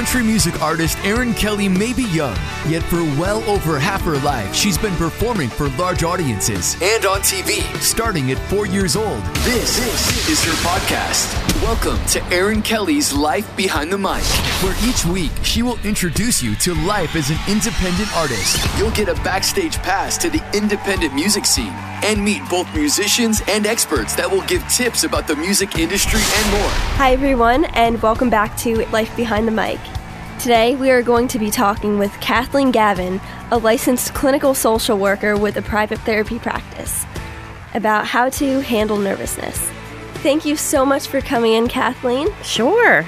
Country music artist Erin Kelly may be young, yet for well over half her life, she's been performing for large audiences and on TV, starting at four years old. This, this is her podcast. Welcome to Erin Kelly's Life Behind the Mic, where each week she will introduce you to life as an independent artist. You'll get a backstage pass to the independent music scene and meet both musicians and experts that will give tips about the music industry and more. Hi, everyone, and welcome back to Life Behind the Mic. Today, we are going to be talking with Kathleen Gavin, a licensed clinical social worker with a private therapy practice, about how to handle nervousness. Thank you so much for coming in, Kathleen. Sure.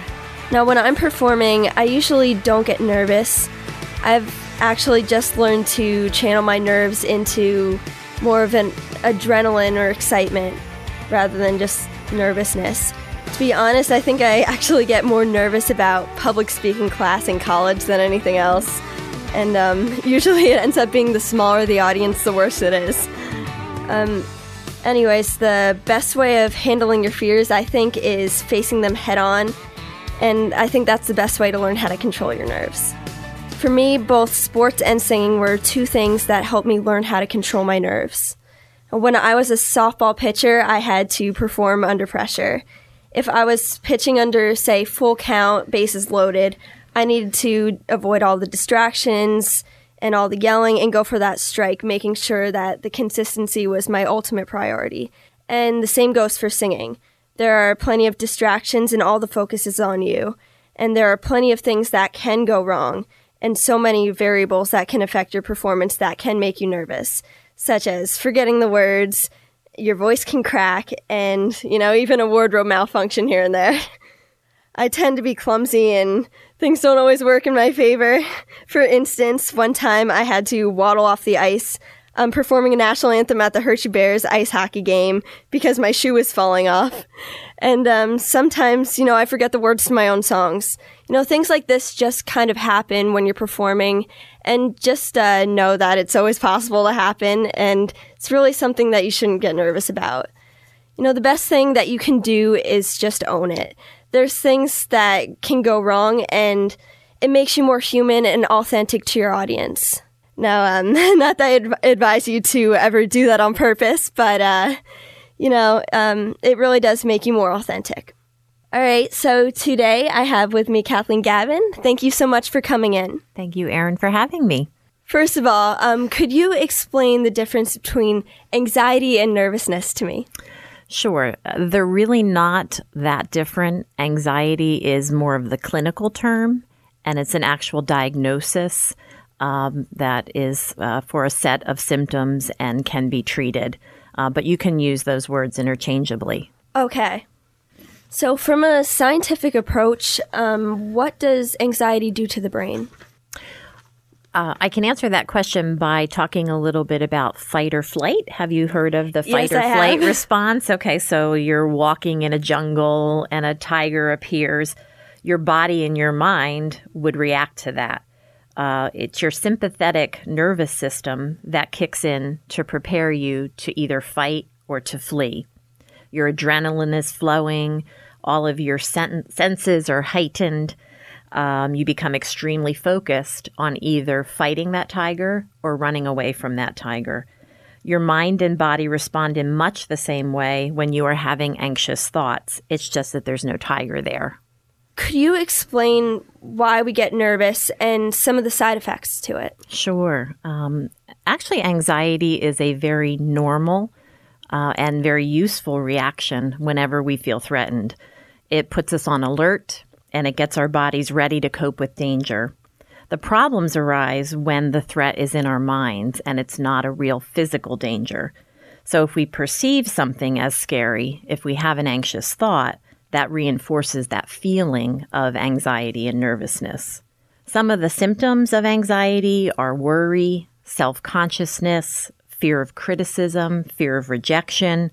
Now, when I'm performing, I usually don't get nervous. I've actually just learned to channel my nerves into more of an adrenaline or excitement rather than just nervousness. To be honest, I think I actually get more nervous about public speaking class in college than anything else. And um, usually it ends up being the smaller the audience, the worse it is. Um, anyways, the best way of handling your fears, I think, is facing them head on. And I think that's the best way to learn how to control your nerves. For me, both sports and singing were two things that helped me learn how to control my nerves. When I was a softball pitcher, I had to perform under pressure. If I was pitching under, say, full count, bases loaded, I needed to avoid all the distractions and all the yelling and go for that strike, making sure that the consistency was my ultimate priority. And the same goes for singing. There are plenty of distractions and all the focus is on you. And there are plenty of things that can go wrong and so many variables that can affect your performance that can make you nervous, such as forgetting the words, your voice can crack, and, you know, even a wardrobe malfunction here and there. I tend to be clumsy and things don't always work in my favor. For instance, one time I had to waddle off the ice um, performing a national anthem at the Hershey Bears ice hockey game because my shoe was falling off. And um, sometimes, you know, I forget the words to my own songs. You know, things like this just kind of happen when you're performing. And just uh, know that it's always possible to happen. And it's really something that you shouldn't get nervous about. You know, the best thing that you can do is just own it. There's things that can go wrong, and it makes you more human and authentic to your audience. Now, um, not that I adv- advise you to ever do that on purpose, but, uh, you know, um, it really does make you more authentic. All right, so today I have with me Kathleen Gavin. Thank you so much for coming in. Thank you, Erin, for having me. First of all, um, could you explain the difference between anxiety and nervousness to me? Sure. They're really not that different. Anxiety is more of the clinical term, and it's an actual diagnosis um, that is uh, for a set of symptoms and can be treated. Uh, but you can use those words interchangeably. Okay. So, from a scientific approach, um, what does anxiety do to the brain? Uh, I can answer that question by talking a little bit about fight or flight. Have you heard of the fight yes, or I flight have. response? Okay, so you're walking in a jungle and a tiger appears. Your body and your mind would react to that. Uh, it's your sympathetic nervous system that kicks in to prepare you to either fight or to flee. Your adrenaline is flowing, all of your sen- senses are heightened. Um, you become extremely focused on either fighting that tiger or running away from that tiger. Your mind and body respond in much the same way when you are having anxious thoughts. It's just that there's no tiger there. Could you explain why we get nervous and some of the side effects to it? Sure. Um, actually, anxiety is a very normal uh, and very useful reaction whenever we feel threatened. It puts us on alert and it gets our bodies ready to cope with danger. The problems arise when the threat is in our minds and it's not a real physical danger. So, if we perceive something as scary, if we have an anxious thought, that reinforces that feeling of anxiety and nervousness. Some of the symptoms of anxiety are worry, self consciousness, fear of criticism, fear of rejection,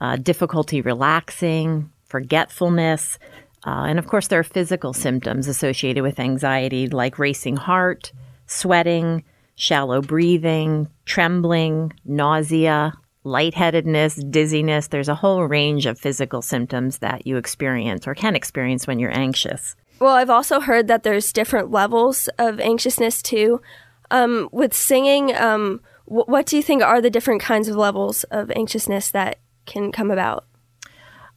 uh, difficulty relaxing, forgetfulness. Uh, and of course, there are physical symptoms associated with anxiety like racing heart, sweating, shallow breathing, trembling, nausea, lightheadedness, dizziness. There's a whole range of physical symptoms that you experience or can experience when you're anxious. well, I've also heard that there's different levels of anxiousness too. Um, with singing, um, wh- what do you think are the different kinds of levels of anxiousness that can come about?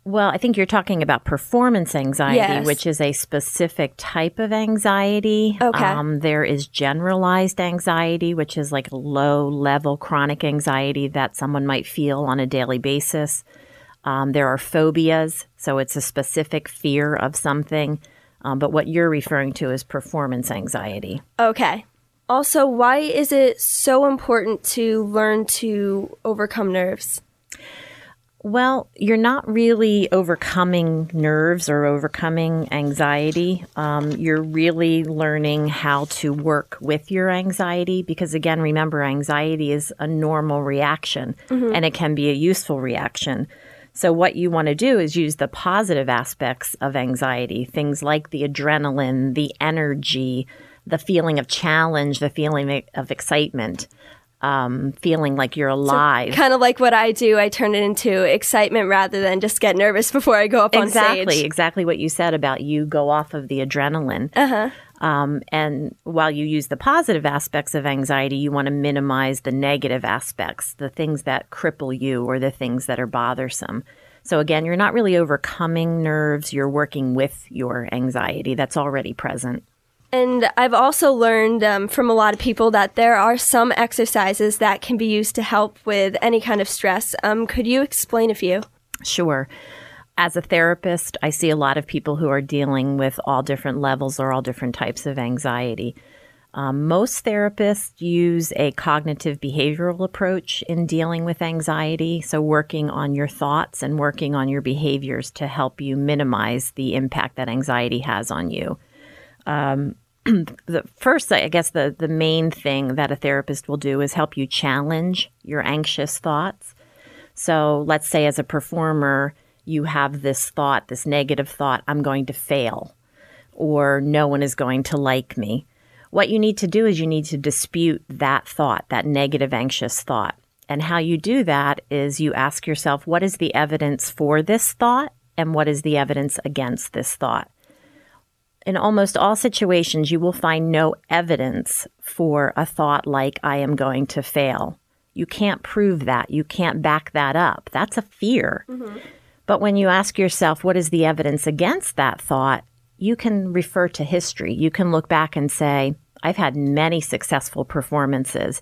Well, I think you're talking about performance anxiety, Yes. which is a specific type of anxiety. Okay. Um, there is generalized anxiety, which is like a low level chronic anxiety that someone might feel on a daily basis. Um, there are phobias, so it's a specific fear of something. Um, but what you're referring to is performance anxiety. Okay. Also, why is it so important to learn to overcome nerves? Well, you're not really overcoming nerves or overcoming anxiety. Um, you're really learning how to work with your anxiety because, again, remember, anxiety is a normal reaction and it can be a useful reaction. So, what you want to do is use the positive aspects of anxiety, things like the adrenaline, the energy, the feeling of challenge, the feeling of excitement, um, feeling like you're alive. Kind of like what I do, I turn it into excitement rather than just get nervous before I go up on stage. exactly, exactly what you said about you go off of the adrenaline. Uh-huh. Um, and while you use the positive aspects of anxiety, you want to minimize the negative aspects, the things that cripple you or the things that are bothersome. So again, you're not really overcoming nerves, you're working with your anxiety that's already present. And I've also learned um, from a lot of people that there are some exercises that can be used to help with any kind of stress. Um, could you explain a few? Sure. As a therapist, I see a lot of people who are dealing with all different levels or all different types of anxiety. Um, most therapists use a cognitive behavioral approach in dealing with anxiety, so working on your thoughts and working on your behaviors to help you minimize the impact that anxiety has on you. Um, the first, I guess, the, the main thing that a therapist will do is help you challenge your anxious thoughts. So let's say as a performer, you have this thought, this negative thought, I'm going to fail, or no one is going to like me. What you need to do is you need to dispute that thought, that negative, anxious thought. And how you do that is you ask yourself, what is the evidence for this thought? And what is the evidence against this thought? In almost all situations, you will find no evidence for a thought like, I am going to fail. You can't prove that. You can't back that up. That's a fear. Mm-hmm. But when you ask yourself, what is the evidence against that thought? You can refer to history. You can look back and say, I've had many successful performances.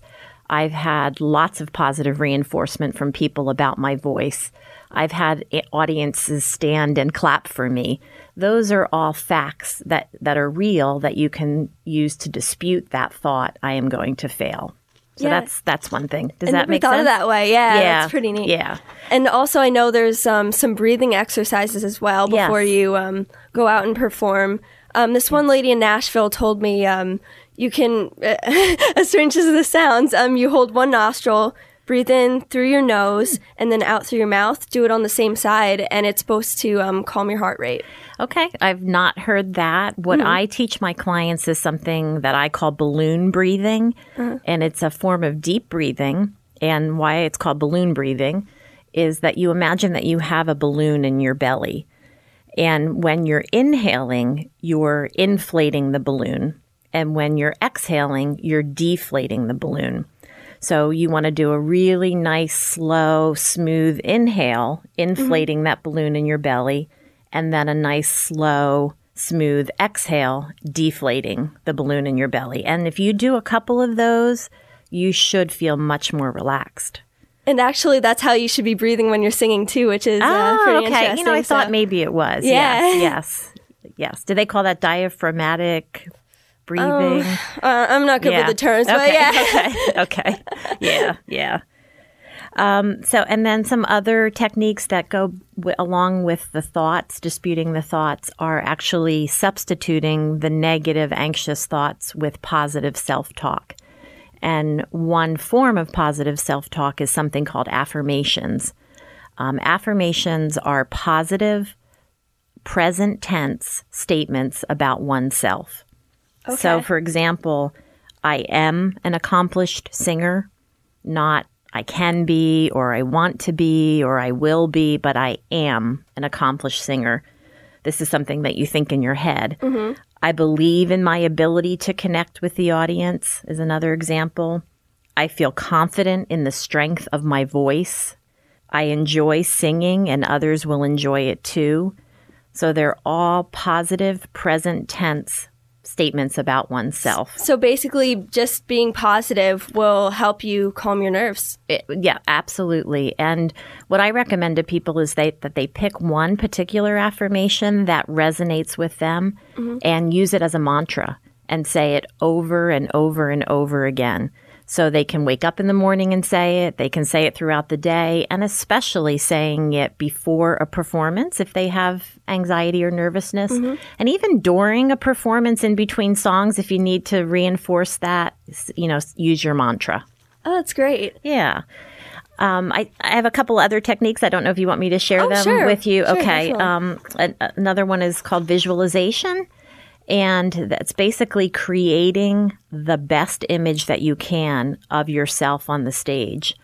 I've had lots of positive reinforcement from people about my voice. I've had audiences stand and clap for me. Those are all facts that, that are real that you can use to dispute that thought, I am going to fail. So Yeah. that's that's one thing. Does I that make thought sense? of that way. Yeah, yeah, that's pretty neat. Yeah. And also, I know there's um, some breathing exercises as well Yes. before you um, go out and perform. Um, this one lady in Nashville told me um, you can, as strange as this sounds, um, you hold one nostril, breathe in through your nose, and then out through your mouth. Do it on the same side, and it's supposed to um, calm your heart rate. Okay, I've not heard that. What I teach my clients is something that I call balloon breathing, and it's a form of deep breathing. And why it's called balloon breathing is that you imagine that you have a balloon in your belly. And when you're inhaling, you're inflating the balloon. And when you're exhaling, you're deflating the balloon. So you want to do a really nice, slow, smooth inhale, inflating that balloon in your belly, and then a nice, slow, smooth exhale, deflating the balloon in your belly. And if you do a couple of those, you should feel much more relaxed. And actually, that's how you should be breathing when you're singing too, which is uh, pretty interesting. You know, I thought maybe it was. Yeah. Yes. Yes. Yes. Do they call that diaphragmatic breathing? Uh, I'm not good with the terms, but okay. yeah. okay. Okay. Yeah. Yeah. Um, so, and then some other techniques that go w- along with the thoughts, disputing the thoughts, are actually substituting the negative, anxious thoughts with positive self talk. And one form of positive self talk is something called affirmations. Um, affirmations are positive, present tense statements about oneself. So, for example, I am an accomplished singer, not I can be, or I want to be, or I will be, but I am an accomplished singer. This is something that you think in your head. Mm-hmm. I believe in my ability to connect with the audience, is another example. I feel confident in the strength of my voice. I enjoy singing, and others will enjoy it too. So they're all positive, present tense statements about oneself. So basically, just being positive will help you calm your nerves. It- yeah, absolutely. And what I recommend to people is they, that they pick one particular affirmation that resonates with them mm-hmm. and use it as a mantra and say it over and over and over again. So they can wake up in the morning and say it, they can say it throughout the day, and especially saying it before a performance if they have anxiety or nervousness. And even during a performance in between songs, if you need to reinforce that, you know, use your mantra. Oh, that's great. Yeah. Um, I, I have a couple other techniques. I don't know if you want me to share Oh, them sure. with you. Sure, okay. Um, another one is called visualization. And that's basically creating the best image that you can of yourself on the stage.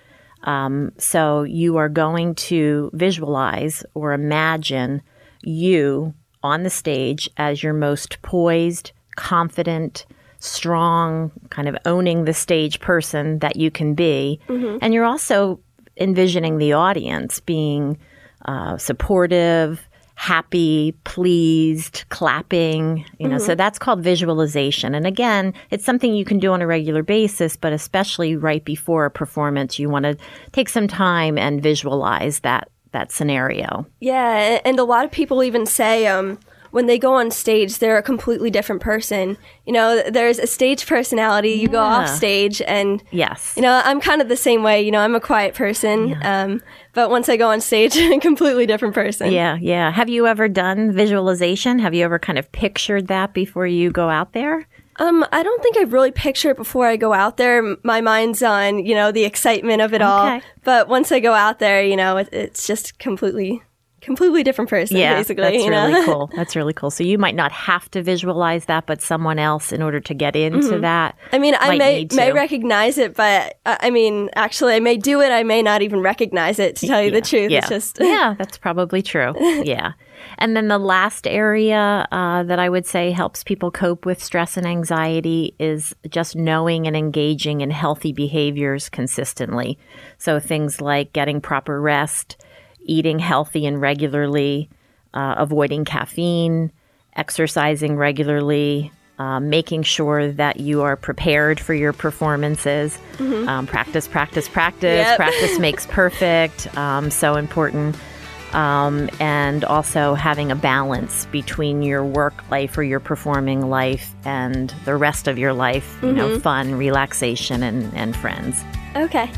Um, so you are going to visualize or imagine you on the stage as your most poised, confident, strong, kind of owning the stage person that you can be. And you're also envisioning the audience being uh, supportive, happy, pleased, clapping, you know. So that's called visualization. And again, it's something you can do on a regular basis, but especially right before a performance, you want to take some time and visualize that that scenario. Yeah, and a lot of people even say um, when they go on stage, they're a completely different person. You know, there's a stage personality. You go off stage, and Yes. you know, I'm kind of the same way. You know, I'm a quiet person, um, but once I go on stage, a completely different person. Yeah, yeah. Have you ever done visualization? Have you ever kind of pictured that before you go out there? Um, I don't think I really picture it before I go out there. My mind's on, you know, the excitement of it all. But once I go out there, you know, it, it's just completely, completely different person, Yeah, basically. that's you know? really cool. That's really cool. So you might not have to visualize that, but someone else, in order to get into that, I mean, I may may recognize it, but uh, I mean, actually, I may do it. I may not even recognize it. To tell you the truth, Yeah. it's just yeah, that's probably true. Yeah. And then the last area uh, that I would say helps people cope with stress and anxiety is just knowing and engaging in healthy behaviors consistently. So things like getting proper rest, eating healthy and regularly, uh, avoiding caffeine, exercising regularly. Uh, making sure that you are prepared for your performances. Um, practice, practice, practice. Yep. Practice makes perfect. Um, so important um, and also having a balance between your work life or your performing life and the rest of your life, you know, fun, relaxation, and, and friends. okay.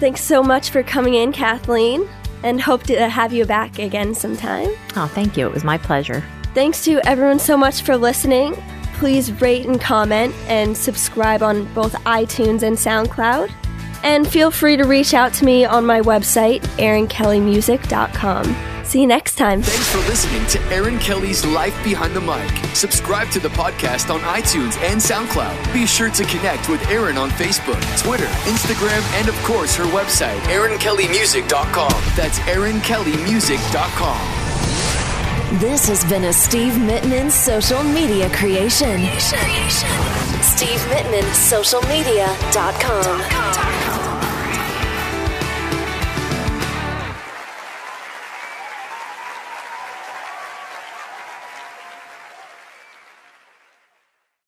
Thanks so much for coming in, Kathleen, and hope to have you back again sometime. Oh, thank you. It was my pleasure. Thanks to everyone so much for listening. Please rate and comment and subscribe on both iTunes and SoundCloud. And feel free to reach out to me on my website, erinkellymusic.com. See you next time. Thanks for listening to Erin Kelly's Life Behind the Mic. Subscribe to the podcast on iTunes and SoundCloud. Be sure to connect with Erin on Facebook, Twitter, Instagram, and of course her website, erinkellymusic.com. That's erinkellymusic.com. This has been a Steve Mittman social media creation. Steve Mittman, socialmedia.com.